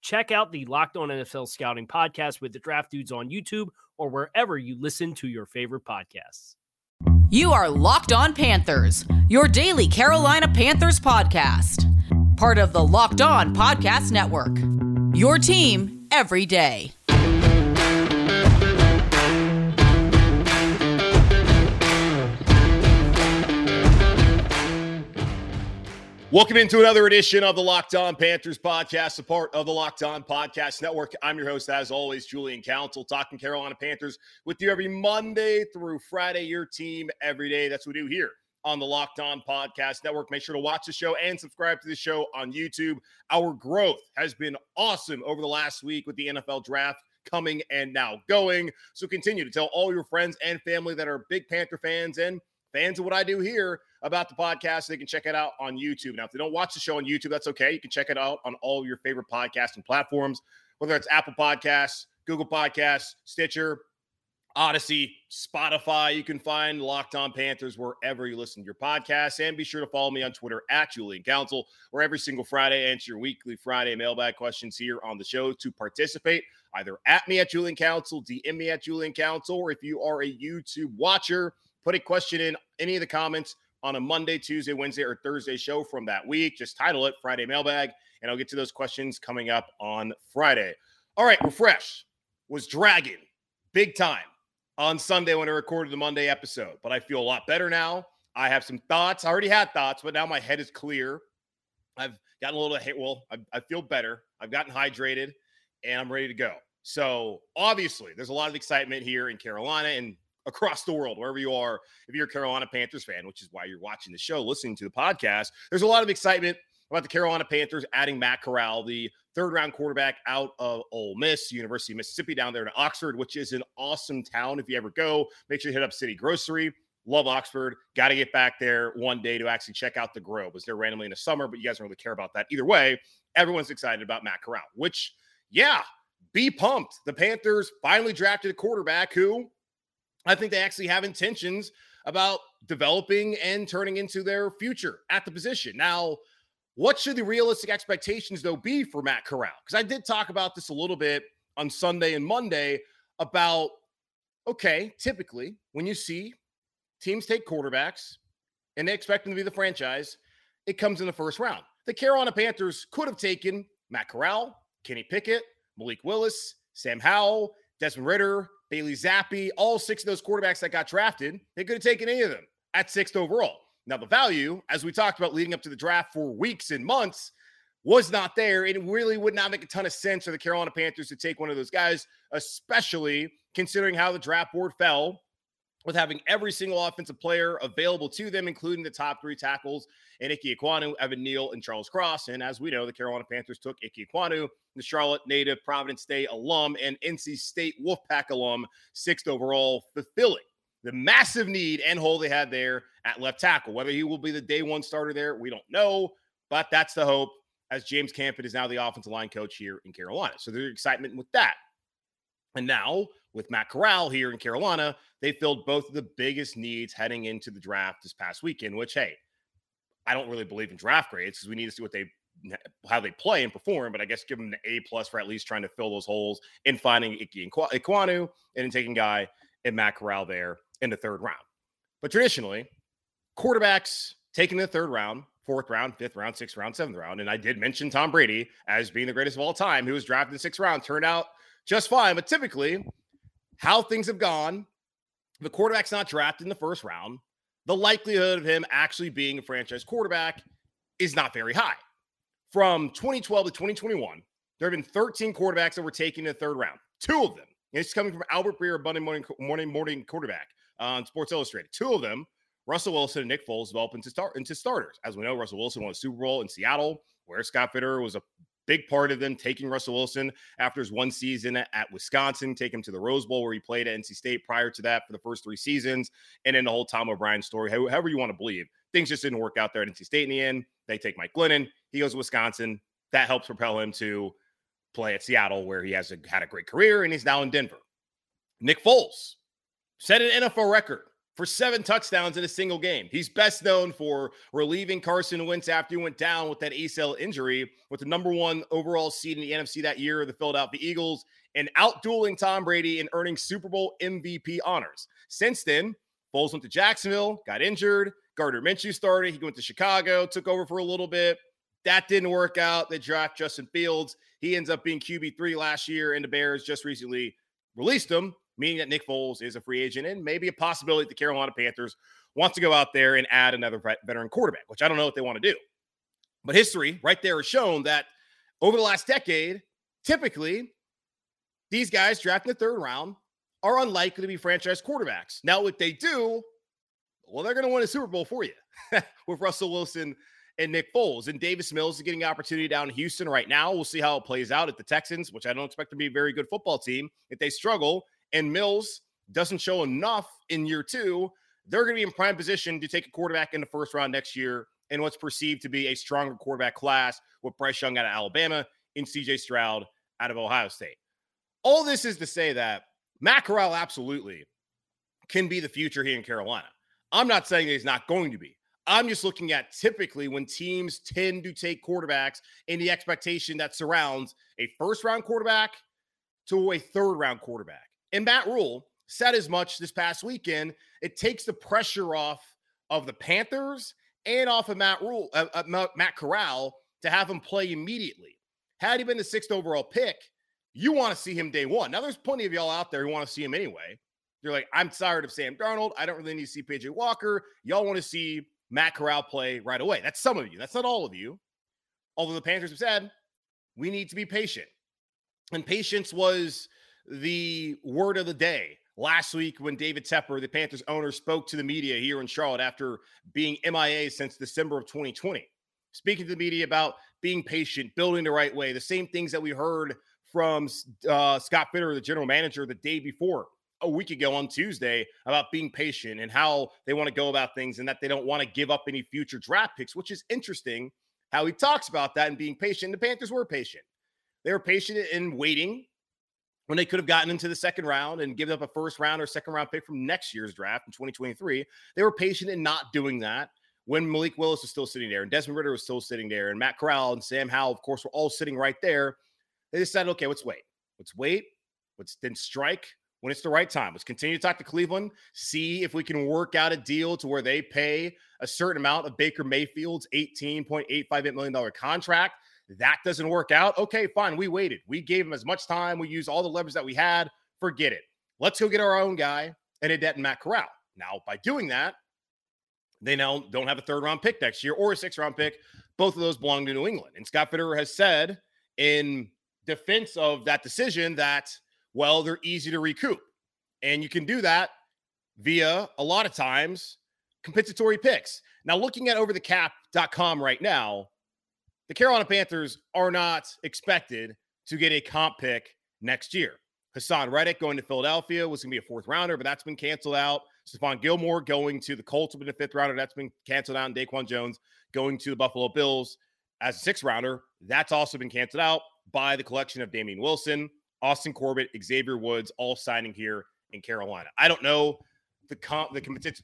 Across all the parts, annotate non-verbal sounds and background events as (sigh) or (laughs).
Check out the Locked On NFL Scouting podcast with the Draft Dudes on YouTube or wherever you listen to your favorite podcasts. You are Locked On Panthers, your daily Carolina Panthers podcast. Part of the Locked On Podcast Network. Your team every day. Welcome into another edition of the Locked On Panthers podcast, a part of the Locked On Podcast Network. I'm your host, as always, Julian Council, talking Carolina Panthers with you every Monday through Friday, your team every day. That's what we do here on the Locked On Podcast Network. Make sure to watch the show and subscribe to the show on YouTube. Our growth has been awesome over the last week with the NFL draft coming and now going. So continue to tell all your friends and family that are big Panther fans and fans of what I do here about the podcast. They can check it out on YouTube. Now, if they don't watch the show on YouTube, that's okay. You can check it out on all your favorite podcasting platforms, whether it's Apple Podcasts, Google Podcasts, Stitcher, Audacy, Spotify. You can find Locked On Panthers wherever you listen to your podcasts. And be sure to follow me on Twitter at Julian Council, where every single Friday answer your weekly Friday mailbag questions here on the show to participate. Either at me at Julian Council, DM me at Julian Council, or if you are a YouTube watcher, put a question in any of the comments on a Monday, Tuesday, Wednesday, or Thursday show from that week. Just title it Friday Mailbag, and I'll get to those questions coming up on Friday. All right, Refresh was dragging big time on Sunday when I recorded the Monday episode, but I feel a lot better now. I have some thoughts. I already had thoughts, but now my head is clear. I've gotten a little hit. well, I, I feel better. I've gotten hydrated and I'm ready to go. So obviously, there's a lot of excitement here in Carolina, and across the world, wherever you are, if you're a Carolina Panthers fan, which is why you're watching the show, listening to the podcast, there's a lot of excitement about the Carolina Panthers adding Matt Corral, the third round quarterback out of Ole Miss, University of Mississippi, down there in Oxford, which is an awesome town. If you ever go, make sure you hit up City Grocery. Love Oxford. Got to get back there one day to actually check out the Grove. Was there randomly in the summer, but you guys don't really care about that. Either way, everyone's excited about Matt Corral, which, yeah, be pumped. The Panthers finally drafted a quarterback who I think they actually have intentions about developing and turning into their future at the position. Now, what should the realistic expectations, though, be for Matt Corral? Because I did talk about this a little bit on Sunday and Monday about okay, typically when you see teams take quarterbacks and they expect them to be the franchise, it comes in the first round. The Carolina Panthers could have taken Matt Corral, Kenny Pickett, Malik Willis, Sam Howell, Desmond Ridder, Bailey Zappe, all six of those quarterbacks that got drafted, they could have taken any of them at sixth overall. Now, the value, as we talked about leading up to the draft for weeks and months, was not there. It really would not make a ton of sense for the Carolina Panthers to take one of those guys, especially considering how the draft board fell with having every single offensive player available to them, including the top three tackles and Ike Ekwonu, Evan Neal, and Charles Cross. And as we know, the Carolina Panthers took Ike Ekwonu, the Charlotte native, Providence State alum, and NC State Wolfpack alum, sixth overall, fulfilling the massive need and hole they had there at left tackle. Whether he will be the day one starter there, we don't know, but that's the hope as James Campen is now the offensive line coach here in Carolina. So there's excitement with that. And now with Matt Corral here in Carolina, they filled both of the biggest needs heading into the draft this past weekend, which, hey, I don't really believe in draft grades because we need to see what they how they play and perform. But I guess give them the A plus for at least trying to fill those holes in finding Ickey Ekwonu and in taking guy in Matt Corral there in the third round. But traditionally, quarterbacks taking the third round, fourth round, fifth round, sixth round, seventh round. And I did mention Tom Brady as being the greatest of all time, who was drafted in sixth round, turned out just fine. But typically, how things have gone, the quarterback's not drafted in the first round, the likelihood of him actually being a franchise quarterback is not very high. From 2012 to 2021, there have been 13 quarterbacks that were taken in the third round. Two of them, And it's coming from Albert Breer, Monday morning, morning, morning quarterback on Sports Illustrated. Two of them, Russell Wilson and Nick Foles, develop into, start, into starters. As we know, Russell Wilson won a Super Bowl in Seattle, where Scott Fitterer was a big part of them taking Russell Wilson after his one season at Wisconsin, take him to the Rose Bowl where he played at NC State prior to that for the first three seasons, and then the whole Tom O'Brien story. However, you want to believe, things just didn't work out there at NC State in the end. They take Mike Glennon, he goes to Wisconsin. That helps propel him to play at Seattle, where he has a, had a great career, and he's now in Denver. Nick Foles set an NFL record for seven touchdowns in a single game. He's best known for relieving Carson Wentz after he went down with that ACL injury with the number one overall seed in the NFC that year, the Philadelphia Eagles, and outdueling Tom Brady and earning Super Bowl MVP honors. Since then, Foles went to Jacksonville, got injured. Gardner Minshew started. He went to Chicago, took over for a little bit. That didn't work out. They draft Justin Fields. He ends up being QB3 last year, and the Bears just recently released him meaning that Nick Foles is a free agent and maybe a possibility the Carolina Panthers wants to go out there and add another veteran quarterback, which I don't know what they want to do. But history right there has shown that over the last decade, typically these guys drafted in the third round are unlikely to be franchise quarterbacks. Now, what they do, well, they're going to win a Super Bowl for you (laughs) with Russell Wilson and Nick Foles. And Davis Mills is getting opportunity down in Houston right now. We'll see how it plays out at the Texans, which I don't expect to be a very good football team. If they struggle, and Mills doesn't show enough in year two, they're going to be in prime position to take a quarterback in the first round next year in what's perceived to be a stronger quarterback class with Bryce Young out of Alabama and CJ Stroud out of Ohio State. All this is to say that Matt Corral absolutely can be the future here in Carolina. I'm not saying that he's not going to be. I'm just looking at typically when teams tend to take quarterbacks in the expectation that surrounds a first round quarterback to a third round quarterback. And Matt Rhule said as much this past weekend. It takes the pressure off of the Panthers and off of Matt Rhule, uh, uh, Matt Corral to have him play immediately. Had he been the sixth overall pick, you want to see him day one. Now, there's plenty of y'all out there who want to see him anyway. You're like, I'm tired of Sam Darnold. I don't really need to see PJ Walker. Y'all want to see Matt Corral play right away. That's some of you. That's not all of you. Although the Panthers have said we need to be patient. And patience was the word of the day last week when David Tepper, the Panthers owner, spoke to the media here in Charlotte after being MIA since December of 2020. Speaking to the media about being patient, building the right way, the same things that we heard from uh, Scott Fitter, the general manager, the day before, a week ago on Tuesday, about being patient and how they want to go about things and that they don't want to give up any future draft picks, which is interesting how he talks about that and being patient. The Panthers were patient. They were patient in waiting when they could have gotten into the second round and given up a first round or second round pick from next year's draft in 2023. They were patient in not doing that when Malik Willis was still sitting there and Desmond Ridder was still sitting there and Matt Corral and Sam Howell, of course, were all sitting right there. They decided, okay, let's wait. Let's wait. Let's then strike when it's the right time. Let's continue to talk to Cleveland, see if we can work out a deal to where they pay a certain amount of Baker Mayfield's $18.858 million contract that doesn't work out. Okay, fine. We waited. We gave him as much time. We used all the levers that we had. Forget it. Let's go get our own guy and Adet and Matt Corral. Now, by doing that, they now don't have a third round pick next year or a six round pick. Both of those belong to New England. And Scott Fitterer has said in defense of that decision that, well, they're easy to recoup. And you can do that via a lot of times compensatory picks. Now, looking at overthecap.com right now, the Carolina Panthers are not expected to get a comp pick next year. Haason Reddick going to Philadelphia was going to be a fourth rounder, but that's been canceled out. Stephon Gilmore going to the Colts with a fifth rounder. That's been canceled out. And Daquan Jones going to the Buffalo Bills as a sixth rounder. That's also been canceled out by the collection of Damien Wilson, Austin Corbett, Xavier Woods, all signing here in Carolina. I don't know the comp, the,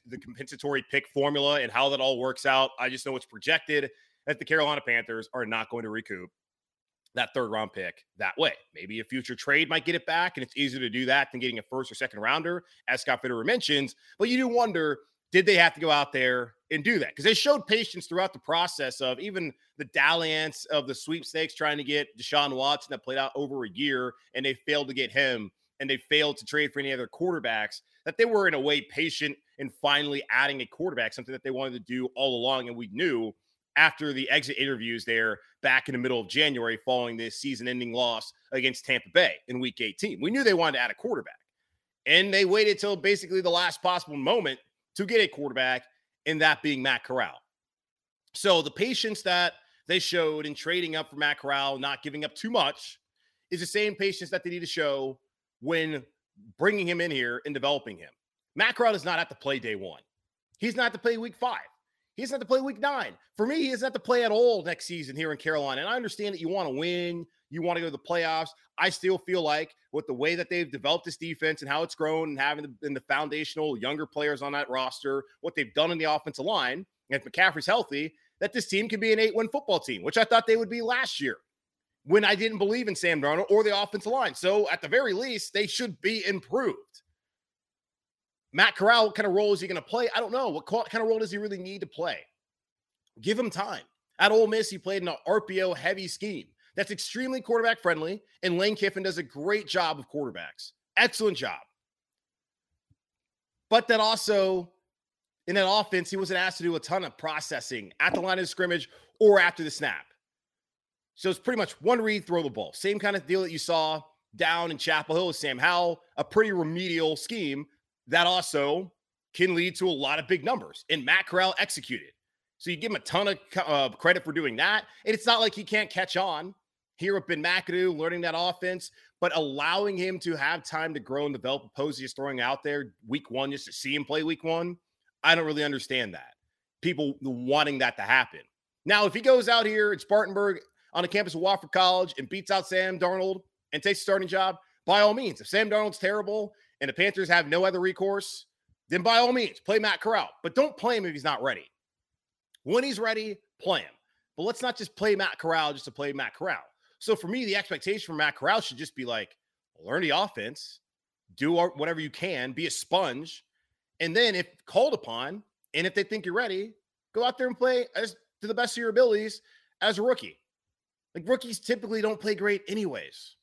the compensatory pick formula and how that all works out. I just know it's projected that the Carolina Panthers are not going to recoup that third round pick that way. Maybe a future trade might get it back, and it's easier to do that than getting a first or second rounder, as Scott Fitterer mentions. But you do wonder did they have to go out there and do that? Because they showed patience throughout the process of even the dalliance of the sweepstakes trying to get Deshaun Watson that played out over a year, and they failed to get him, and they failed to trade for any other quarterbacks. That they were in a way patient in finally adding a quarterback, something that they wanted to do all along, and we knew after the exit interviews there back in the middle of January following this season ending loss against Tampa Bay in week 18. We knew they wanted to add a quarterback. And they waited till basically the last possible moment to get a quarterback, and that being Matt Corral. So the patience that they showed in trading up for Matt Corral, not giving up too much, is the same patience that they need to show when bringing him in here and developing him. Matt Corral does not have to play day one. He's not to play week five. He doesn't have to play week nine. For me, he doesn't have to play at all next season here in Carolina. And I understand that you want to win, you want to go to the playoffs. I still feel like with the way that they've developed this defense and how it's grown and having the, and the foundational younger players on that roster, what they've done in the offensive line, and if McCaffrey's healthy, that this team can be an eight-win football team, which I thought they would be last year when I didn't believe in Sam Darnold or the offensive line. So at the very least, they should be improved. Matt Corral, what kind of role is he going to play? I don't know. What kind of role does he really need to play? Give him time. At Ole Miss, he played in an RPO heavy scheme that's extremely quarterback friendly, and Lane Kiffin does a great job of quarterbacks. Excellent job. But that also, in that offense, he wasn't asked to do a ton of processing at the line of scrimmage or after the snap. So it's pretty much one read, throw the ball. Same kind of deal that you saw down in Chapel Hill with Sam Howell, a pretty remedial scheme that also can lead to a lot of big numbers. And Matt Corral executed. So you give him a ton of uh, credit for doing that. And it's not like he can't catch on here with Ben McAdoo, learning that offense, but allowing him to have time to grow and develop. Posey is throwing out there week one just to see him play week one. I don't really understand that. People wanting that to happen. Now, if he goes out here at Spartanburg on the campus of Wofford College and beats out Sam Darnold and takes a starting job, by all means. If Sam Darnold's terrible and the Panthers have no other recourse, then by all means, play Matt Corral. But don't play him if he's not ready. When he's ready, play him. But let's not just play Matt Corral just to play Matt Corral. So for me, the expectation for Matt Corral should just be like, learn the offense, do whatever you can, be a sponge. And then if called upon, and if they think you're ready, go out there and play as to the best of your abilities as a rookie. Like rookies typically don't play great anyways.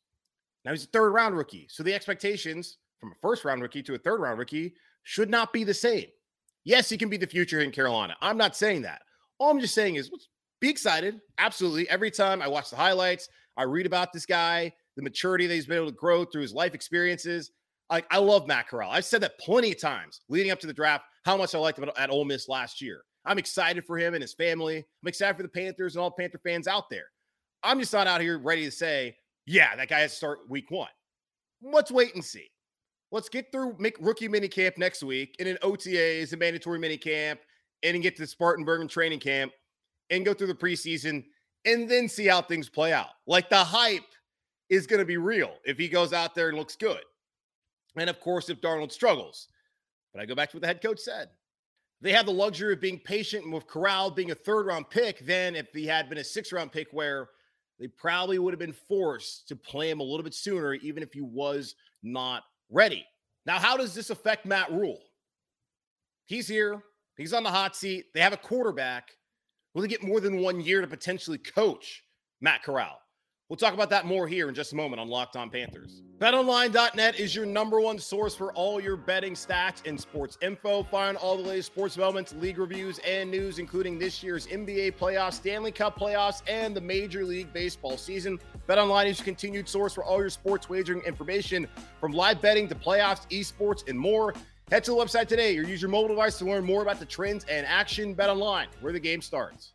Now he's a third round rookie. So the expectations from a first round rookie to a third round rookie should not be the same. Yes, he can be the future in Carolina. I'm not saying that. All I'm just saying is be excited. Absolutely. Every time I watch the highlights, I read about this guy, the maturity that he's been able to grow through his life experiences. Like I love Matt Corral. I've said that plenty of times leading up to the draft, how much I liked him at Ole Miss last year. I'm excited for him and his family. I'm excited for the Panthers and all Panther fans out there. I'm just not out here ready to say, yeah, that guy has to start week one. Let's wait and see. Let's get through rookie minicamp next week and an OTAs and mandatory minicamp and get to Spartanburg and training camp and go through the preseason and then see how things play out. Like the hype is going to be real if he goes out there and looks good. And of course, if Darnold struggles. But I go back to what the head coach said. They have the luxury of being patient with Corral being a third round pick. Then, if he had been a six round pick, where they probably would have been forced to play him a little bit sooner, even if he was not ready. Now, how does this affect Matt Rhule? He's here, he's on the hot seat. They have a quarterback. Will he get more than one year to potentially coach Matt Corral? We'll talk about that more here in just a moment on Locked On Panthers. BetOnline.net is your number one source for all your betting stats and sports info. Find all the latest sports developments, league reviews, and news, including this year's NBA playoffs, Stanley Cup playoffs, and the Major League Baseball season. BetOnline is your continued source for all your sports wagering information, from live betting to playoffs, esports, and more. Head to the website today or use your mobile device to learn more about the trends and action. BetOnline, where the game starts.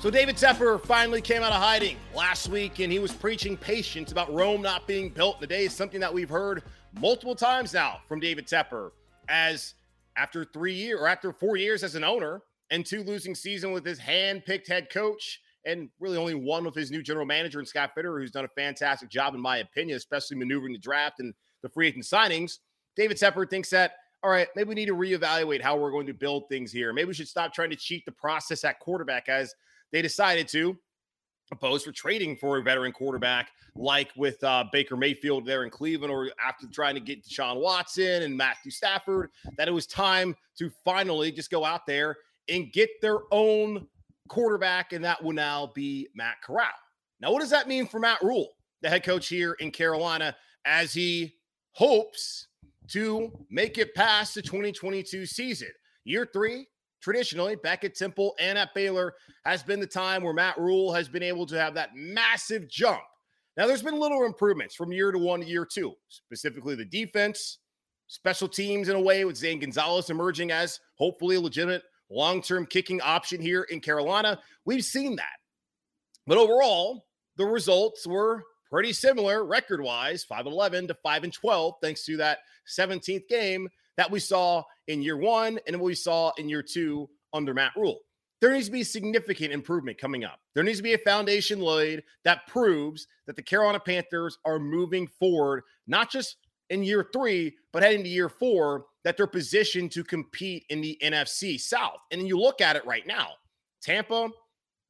So David Tepper finally came out of hiding last week, and he was preaching patience about Rome not being built in a day. Something that we've heard multiple times now from David Tepper. As after three years or after four years as an owner and two losing season with his hand-picked head coach, and really only one with his new general manager and Scott Fitterer, who's done a fantastic job in my opinion, especially maneuvering the draft and the free agent signings. David Tepper thinks that all right, maybe we need to reevaluate how we're going to build things here. Maybe we should stop trying to cheat the process at quarterback as they decided to oppose for trading for a veteran quarterback like with uh, Baker Mayfield there in Cleveland, or after trying to get Deshaun Watson and Matthew Stafford, that it was time to finally just go out there and get their own quarterback, and that will now be Matt Corral. Now, what does that mean for Matt Rhule, the head coach here in Carolina, as he hopes to make it past the 2022 season? Year three, traditionally back at Temple and at Baylor has been the time where Matt Rhule has been able to have that massive jump. Now, there's been little improvements from year to one to year two, specifically the defense, special teams in a way with Zane Gonzalez emerging as hopefully a legitimate long term kicking option here in Carolina. We've seen that. But overall, the results were pretty similar record wise 5 11 to 5 and 12, thanks to that 17th game that we saw in year one and what we saw in year two under Matt Rhule. There needs to be significant improvement coming up. There needs to be a foundation laid that proves that the Carolina Panthers are moving forward, not just in year three, but heading to year four, that they're positioned to compete in the NFC South. And then you look at it right now Tampa,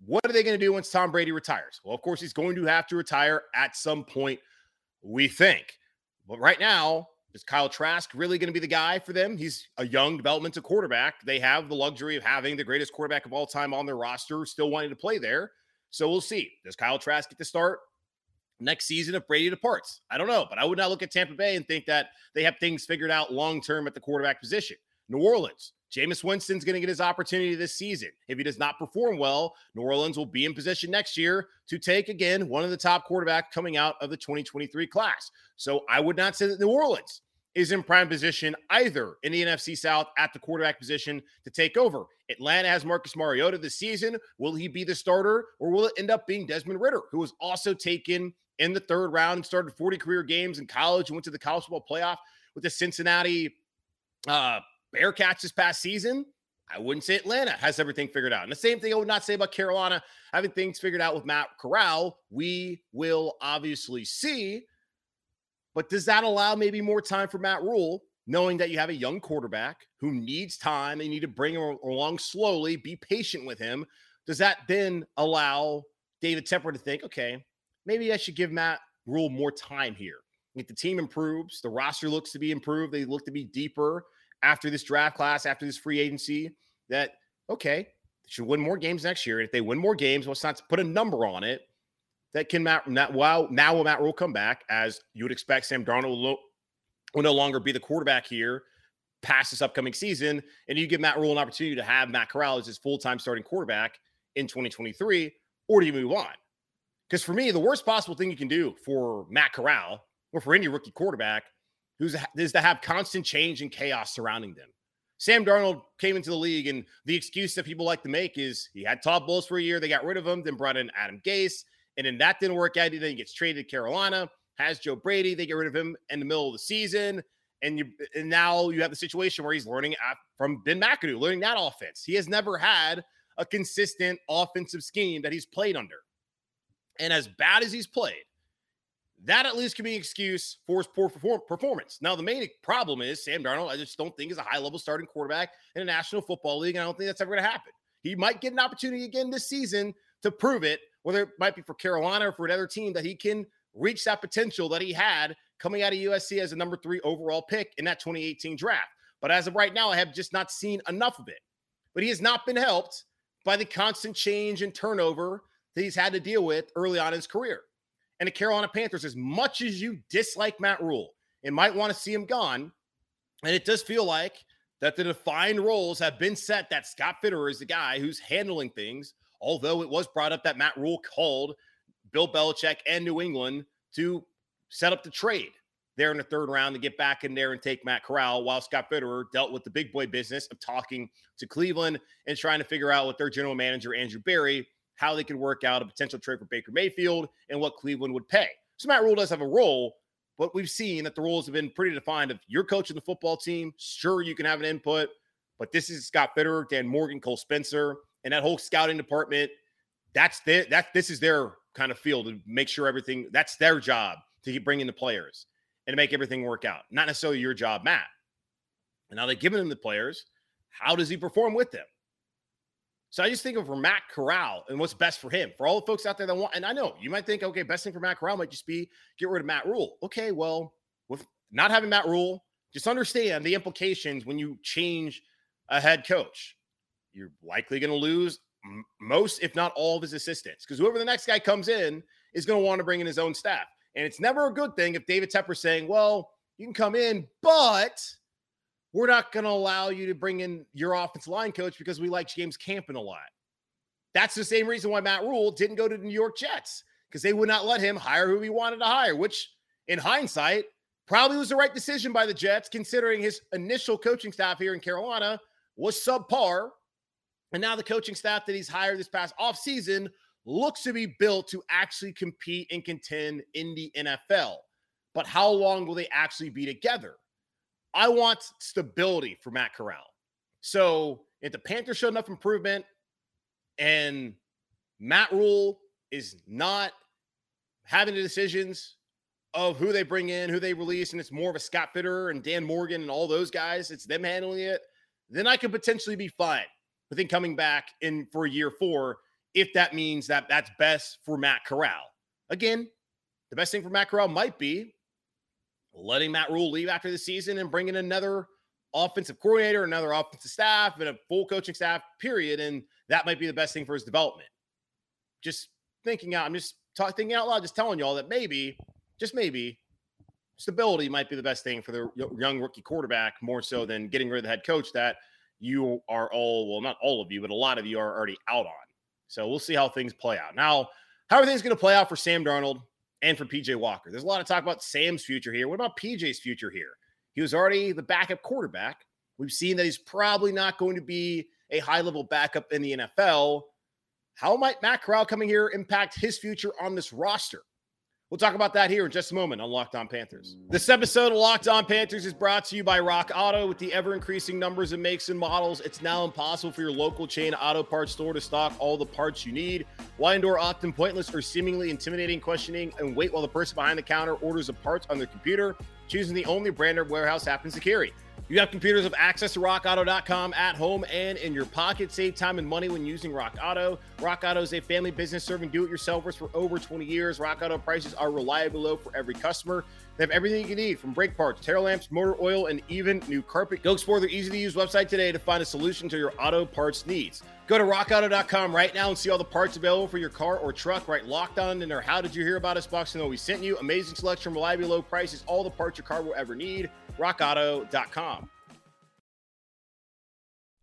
what are they going to do once Tom Brady retires? Well, of course, he's going to have to retire at some point, we think. But right now, is Kyle Trask really going to be the guy for them? He's a young developmental quarterback. They have the luxury of having the greatest quarterback of all time on their roster, still wanting to play there. So we'll see. Does Kyle Trask get to start next season if Brady departs? I don't know, but I would not look at Tampa Bay and think that they have things figured out long term at the quarterback position. New Orleans, Jameis Winston's going to get his opportunity this season. If he does not perform well, New Orleans will be in position next year to take again one of the top quarterbacks coming out of the 2023 class. So I would not say that New Orleans is in prime position either in the NFC South at the quarterback position to take over. Atlanta has Marcus Mariota this season. Will he be the starter or will it end up being Desmond Ridder, who was also taken in the third round and started 40 career games in college and went to the college football playoff with the Cincinnati uh, Bearcats this past season, I wouldn't say Atlanta has everything figured out. And the same thing I would not say about Carolina having things figured out with Matt Corral. We will obviously see. But does that allow maybe more time for Matt Rhule, knowing that you have a young quarterback who needs time? They need to bring him along slowly, be patient with him. Does that then allow David Tepper to think, okay, maybe I should give Matt Rhule more time here? If the team improves, the roster looks to be improved, they look to be deeper after this draft class, after this free agency, that okay, should win more games next year. And if they win more games, let's not put a number on it. That can Matt now, wow, now will Matt Rhule come back as you would expect Sam Darnold will, will no longer be the quarterback here past this upcoming season. And you give Matt Rhule an opportunity to have Matt Corral as his full-time starting quarterback in 2023, or do you move on? Because for me, the worst possible thing you can do for Matt Corral or for any rookie quarterback who's is to have constant change and chaos surrounding them. Sam Darnold came into the league, and the excuse that people like to make is he had Todd Bowles for a year. They got rid of him, then brought in Adam Gase, and then that didn't work out. Then he gets traded to Carolina, has Joe Brady. They get rid of him in the middle of the season, and you and now you have the situation where he's learning from Ben McAdoo, learning that offense. He has never had a consistent offensive scheme that he's played under, and as bad as he's played, that at least can be an excuse for his poor performance. Now, the main problem is Sam Darnold, I just don't think is a high level starting quarterback in a National Football League. And I don't think that's ever going to happen. He might get an opportunity again this season to prove it, whether it might be for Carolina or for another team, that he can reach that potential that he had coming out of USC as a number three overall pick in that 2018 draft. But as of right now, I have just not seen enough of it. But he has not been helped by the constant change and turnover that he's had to deal with early on in his career. and the Carolina Panthers, as much as you dislike Matt Rhule and might want to see him gone, and it does feel like that the defined roles have been set that Scott Fitterer is the guy who's handling things, although it was brought up that Matt Rhule called Bill Belichick and New England to set up the trade there in the third round to get back in there and take Matt Corral while Scott Fitterer dealt with the big boy business of talking to Cleveland and trying to figure out with their general manager, Andrew Berry, how they could work out a potential trade for Baker Mayfield and what Cleveland would pay. So Matt Rhule does have a role, but we've seen that the roles have been pretty defined. If you're coaching the football team, sure you can have an input, but this is Scott Fitterer, Dan Morgan, Cole Spencer, and that whole scouting department. That's their that this is their kind of field to make sure everything that's their job to bring in the players and to make everything work out. Not necessarily your job, Matt. And now they've given him the players. How does he perform with them? So I just think of for Matt Corral and what's best for him. For all the folks out there that want, and I know you might think, okay, best thing for Matt Corral might just be get rid of Matt Rhule. Okay, well, with not having Matt Rhule, just understand the implications when you change a head coach. You're likely going to lose most, if not all, of his assistants because whoever the next guy comes in is going to want to bring in his own staff. And it's never a good thing if David Tepper's saying, well, you can come in, but we're not going to allow you to bring in your offensive line coach because we like James Campen a lot. That's the same reason why Matt Rhule didn't go to the New York Jets because they would not let him hire who he wanted to hire, which in hindsight probably was the right decision by the Jets, considering his initial coaching staff here in Carolina was subpar. And now the coaching staff that he's hired this past offseason looks to be built to actually compete and contend in the NFL. But how long will they actually be together? I want stability for Matt Corral. So if the Panthers show enough improvement and Matt Rhule is not having the decisions of who they bring in, who they release, and it's more of a Scott Fitter and Dan Morgan and all those guys, it's them handling it, then I could potentially be fine with him coming back in for year four if that means that that's best for Matt Corral. Again, the best thing for Matt Corral might be letting Matt Rhule leave after the season and bringing in another offensive coordinator, another offensive staff, and a full coaching staff, period. And that might be the best thing for his development. Just thinking out, I'm just talking thinking out loud, just telling y'all that maybe, just maybe, stability might be the best thing for the young rookie quarterback more so than getting rid of the head coach that you are all, well, not all of you, but a lot of you are already out on. So we'll see how things play out. Now, how are things going to play out for Sam Darnold and for PJ Walker? There's a lot of talk about Sam's future here. What about PJ's future here? He was already the backup quarterback. We've seen that he's probably not going to be a high level backup in the NFL. How might Matt Corral coming here impact his future on this roster? We'll talk about that here in just a moment on Locked On Panthers. This episode of Locked On Panthers is brought to you by Rock Auto. With the ever increasing numbers of makes and models, it's now impossible for your local chain auto parts store to stock all the parts you need. Why endure often pointless or seemingly intimidating questioning and wait while the person behind the counter orders the parts on their computer, choosing the only brand warehouse happens to carry? You have computers with access to rockauto.com at home and in your pocket. Save time and money when using Rock Auto. Rock Auto is a family business serving do it yourselfers for over 20 years. Rock Auto prices are reliably low for every customer. They have everything you need from brake parts, tail lamps, motor oil, and even new carpet. Go explore their easy to use website today to find a solution to your auto parts needs. Go to rockauto.com right now and see all the parts available for your car or truck. Right locked on in their How Did You Hear About Us box and know we sent you. Amazing selection, reliably low prices, all the parts your car will ever need rockauto.com.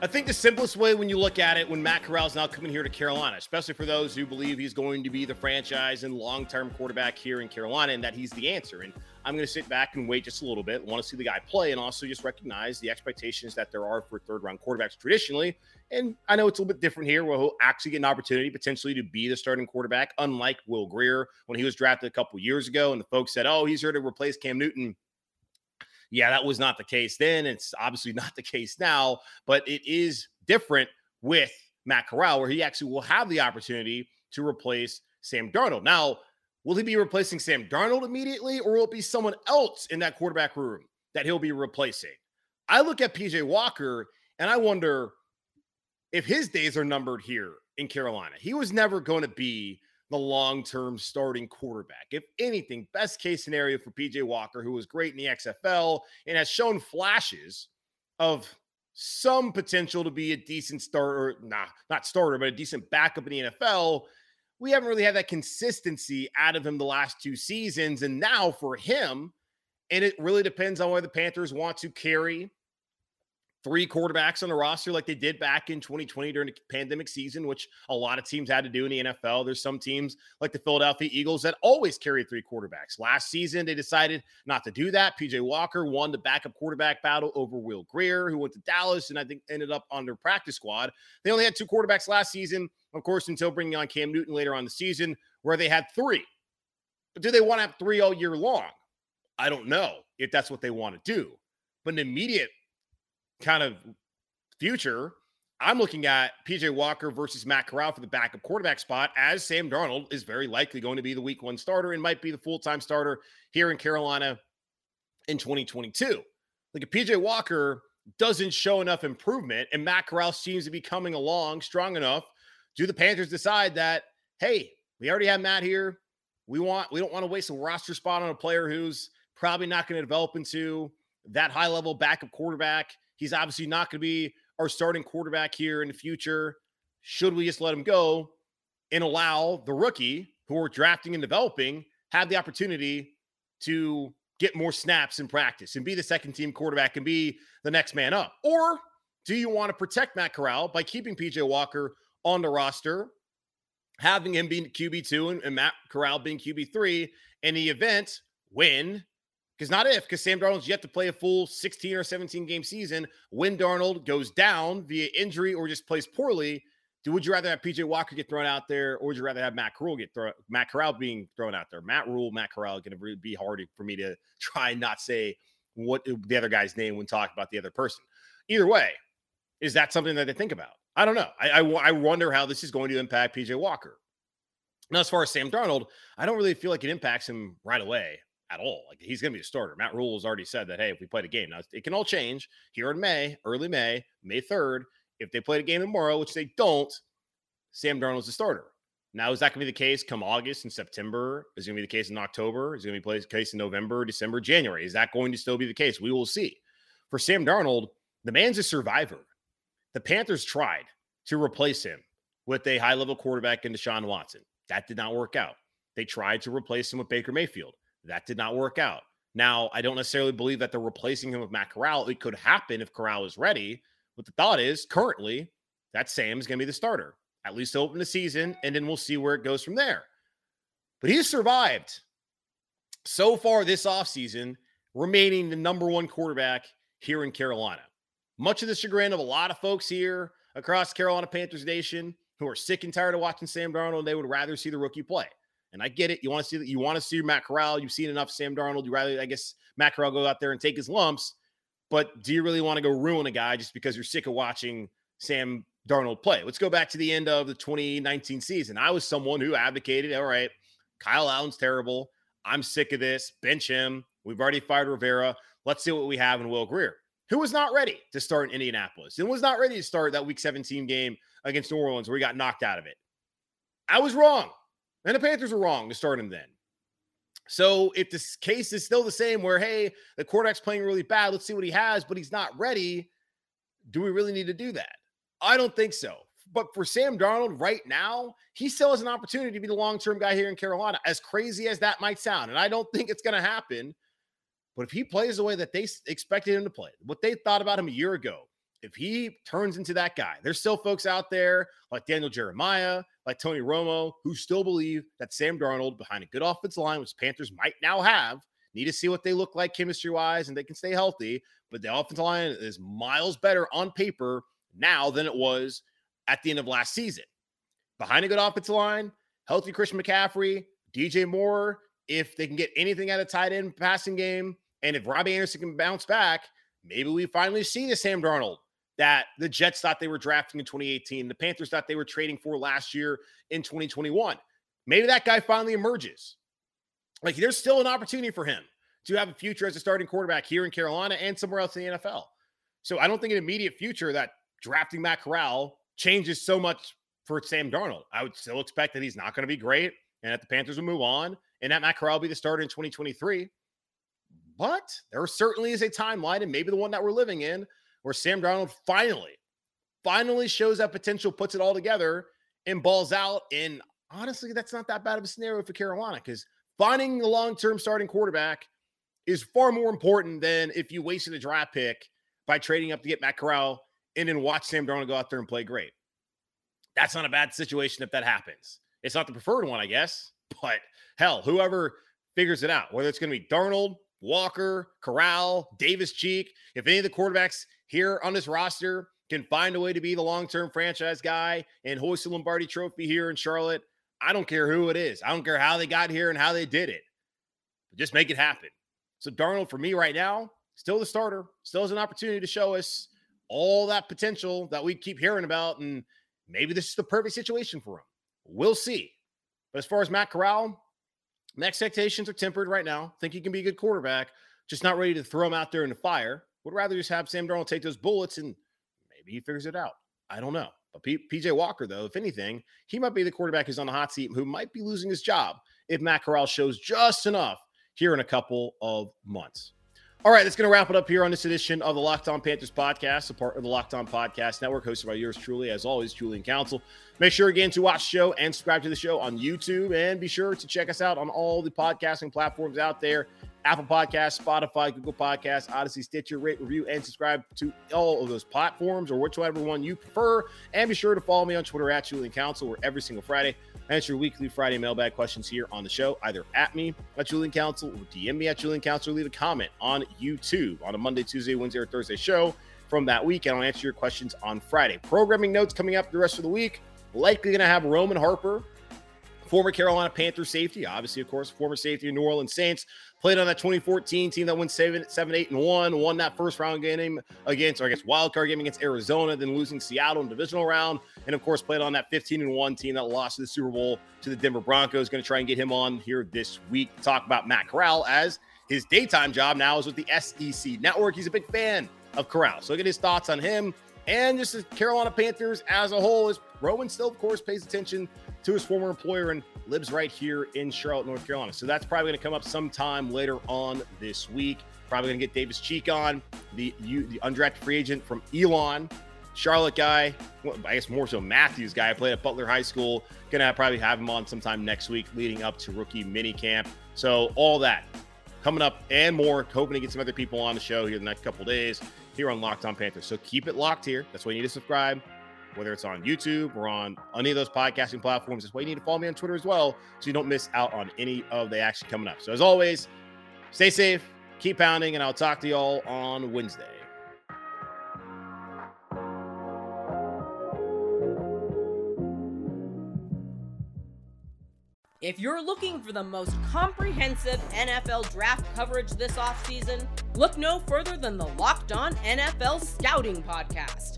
I think the simplest way when you look at it, when Matt Corral is now coming here to Carolina, especially for those who believe he's going to be the franchise and long term quarterback here in Carolina, and that he's the answer. And I'm going to sit back and wait just a little bit, want to see the guy play, and also just recognize the expectations that there are for third round quarterbacks traditionally. And I know it's a little bit different here where he'll actually get an opportunity potentially to be the starting quarterback, unlike Will Grier when he was drafted a couple years ago. And the folks said, oh, he's here to replace Cam Newton yeah, that was not the case then. It's obviously not the case now, but it is different with Matt Corral, where he actually will have the opportunity to replace Sam Darnold. Now, will he be replacing Sam Darnold immediately, or will it be someone else in that quarterback room that he'll be replacing? I look at PJ Walker and I wonder if his days are numbered here in Carolina. He was never going to be the long term starting quarterback. If anything, best case scenario for PJ Walker, who was great in the XFL and has shown flashes of some potential to be a decent starter, nah, not starter, but a decent backup in the NFL. We haven't really had that consistency out of him the last two seasons. And now for him, and it really depends on whether the Panthers want to carry three quarterbacks on the roster like they did back in 2020 during the pandemic season, which a lot of teams had to do in the NFL. There's some teams like the Philadelphia Eagles that always carry three quarterbacks. Last season, they decided not to do that. PJ Walker won the backup quarterback battle over Will Grier, who went to Dallas and I think ended up on their practice squad. They only had two quarterbacks last season, of course, until bringing on Cam Newton later on the season, where they had three. But do they want to have three all year long? I don't know if that's what they want to do. But an immediate kind of future, I'm looking at PJ Walker versus Matt Corral for the backup quarterback spot, as Sam Darnold is very likely going to be the week one starter and might be the full time starter here in Carolina in 2022. Like if PJ Walker doesn't show enough improvement and Matt Corral seems to be coming along strong enough, do the Panthers decide that, hey, we already have Matt here. We want we don't want to waste a roster spot on a player who's probably not going to develop into that high level backup quarterback He's obviously not going to be our starting quarterback here in the future. Should we just let him go and allow the rookie who we're drafting and developing have the opportunity to get more snaps in practice and be the second team quarterback and be the next man up? Or do you want to protect Matt Corral by keeping PJ Walker on the roster, having him being QB2 and, and Matt Corral being QB3 in the event when because not if, because Sam Darnold's yet to play a full 16 or 17 game season. When Darnold goes down via injury or just plays poorly, do would you rather have PJ Walker get thrown out there, or would you rather have Matt Corral get thrown? Matt Corral being thrown out there. Matt Rhule, Matt Corral, going to be hard for me to (laughs) try and not say what uh, the other guy's name when talking about the other person. Either way, is that something that they think about? I don't know. I, I, I wonder how this is going to impact PJ Walker. Now, as far as Sam Darnold, I don't really feel like it impacts him right away at all. Like he's going to be a starter. Matt Rhule has already said that, hey, if we played a game, now it can all change here in May, early May, May 3rd. If they played a game tomorrow, which they don't, Sam Darnold's the starter. Now, is that going to be the case come August and September? Is it going to be the case in October? Is it going to be the case in November, December, January? Is that going to still be the case? We will see. For Sam Darnold, the man's a survivor. The Panthers tried to replace him with a high level quarterback in Deshaun Watson. That did not work out. They tried to replace him with Baker Mayfield. That did not work out. Now, I don't necessarily believe that they're replacing him with Matt Corral. It could happen if Corral is ready. But the thought is currently that Sam is going to be the starter, at least to open the season, and then we'll see where it goes from there. But he's survived so far this offseason, remaining the number one quarterback here in Carolina. Much of the chagrin of a lot of folks here across Carolina Panthers Nation who are sick and tired of watching Sam Darnold, they would rather see the rookie play. And I get it. You want to see that. You want to see Matt Corral. You've seen enough Sam Darnold. You rather, I guess, Matt Corral go out there and take his lumps. But do you really want to go ruin a guy just because you're sick of watching Sam Darnold play? Let's go back to the end of the 2019 season. I was someone who advocated, all right, Kyle Allen's terrible. I'm sick of this. Bench him. We've already fired Rivera. Let's see what we have in Will Grier, who was not ready to start in Indianapolis and was not ready to start that Week 17 game against New Orleans where he got knocked out of it. I was wrong. And the Panthers were wrong to start him then. So if this case is still the same, where hey, the quarterback's playing really bad, let's see what he has, but he's not ready. Do we really need to do that? I don't think so. But for Sam Darnold right now, he still has an opportunity to be the long-term guy here in Carolina, as crazy as that might sound. And I don't think it's going to happen. But if he plays the way that they expected him to play, what they thought about him a year ago, if he turns into that guy, there's still folks out there like Daniel Jeremiah, like Tony Romo, who still believe that Sam Darnold, behind a good offensive line, which Panthers might now have, need to see what they look like chemistry wise and they can stay healthy. But the offensive line is miles better on paper now than it was at the end of last season. Behind a good offensive line, healthy Christian McCaffrey, DJ Moore, if they can get anything out of tight end passing game, and if Robbie Anderson can bounce back, maybe we finally see the Sam Darnold that the Jets thought they were drafting in 2018, the Panthers thought they were trading for last year in 2021. Maybe that guy finally emerges. Like there's still an opportunity for him to have a future as a starting quarterback here in Carolina and somewhere else in the NFL. So I don't think an immediate future that drafting Matt Corral changes so much for Sam Darnold. I would still expect that he's not going to be great and that the Panthers will move on and that Matt Corral will be the starter in 2023. But there certainly is a timeline, and maybe the one that we're living in, where Sam Darnold finally, finally shows that potential, puts it all together, and balls out. And honestly, that's not that bad of a scenario for Carolina because finding the long term starting quarterback is far more important than if you wasted a draft pick by trading up to get Matt Corral and then watch Sam Darnold go out there and play great. That's not a bad situation if that happens. It's not the preferred one, I guess, but hell, whoever figures it out, whether it's going to be Darnold, Walker, Corral, Davis Cheek, if any of the quarterbacks here on this roster can find a way to be the long term franchise guy and hoist the Lombardi trophy here in Charlotte, I don't care who it is. I don't care how they got here and how they did it. But just make it happen. So, Darnold, for me right now, still the starter, still has an opportunity to show us all that potential that we keep hearing about. And maybe this is the perfect situation for him. We'll see. But as far as Matt Corral, my expectations are tempered right now. Think he can be a good quarterback, just not ready to throw him out there in the fire. Would rather just have Sam Darnold take those bullets and maybe he figures it out. I don't know. But P- PJ Walker, though, if anything, he might be the quarterback who's on the hot seat who might be losing his job if Matt Corral shows just enough here in a couple of months. All right, that's going to wrap it up here on this edition of the Locked On Panthers podcast, a part of the Locked On Podcast Network, hosted by yours truly, as always, Julian Council. Make sure again to watch the show and subscribe to the show on YouTube, and be sure to check us out on all the podcasting platforms out there Apple Podcasts, Spotify, Google Podcasts, Audacy, Stitcher, rate, review, and subscribe to all of those platforms or whichever one you prefer. And be sure to follow me on Twitter at Julian Council, where every single Friday I answer weekly Friday mailbag questions here on the show, either at me at Julian Council or DM me at Julian Council or leave a comment on YouTube on a Monday, Tuesday, Wednesday, or Thursday show from that week. And I'll answer your questions on Friday. Programming notes coming up the rest of the week. Likely going to have Roman Harper former Carolina Panther safety, obviously, of course, former safety of New Orleans Saints, played on that 2014 team that went seven, seven, eight, and one, won that first round game against, or I guess wild card game against Arizona, then losing Seattle in divisional round, and of course played on that 15 and one team that lost to the Super Bowl to the Denver Broncos. Going to try and get him on here this week to talk about Matt Corral as his daytime job now is with the SEC Network. He's a big fan of Corral, so get his thoughts on him and just the Carolina Panthers as a whole. As Roman still, of course, pays attention to his former employer and lives right here in Charlotte, North Carolina. So that's probably going to come up sometime later on this week. Probably going to get Davis Cheek on, the the undrafted free agent from Elon, Charlotte guy. Well, I guess more so Matthews guy. Played at Butler High School. To probably have him on sometime next week, leading up to rookie mini camp. So all that coming up and more. Hoping to get some other people on the show here the next couple days here on Locked On Panthers. So keep it locked here. That's why you need to subscribe whether it's on YouTube or on any of those podcasting platforms. That's why you need to follow me on Twitter as well so you don't miss out on any of the action coming up. So, as always, stay safe, keep pounding, and I'll talk to you all on Wednesday. If you're looking for the most comprehensive NFL draft coverage this offseason, look no further than the Locked On NFL Scouting Podcast.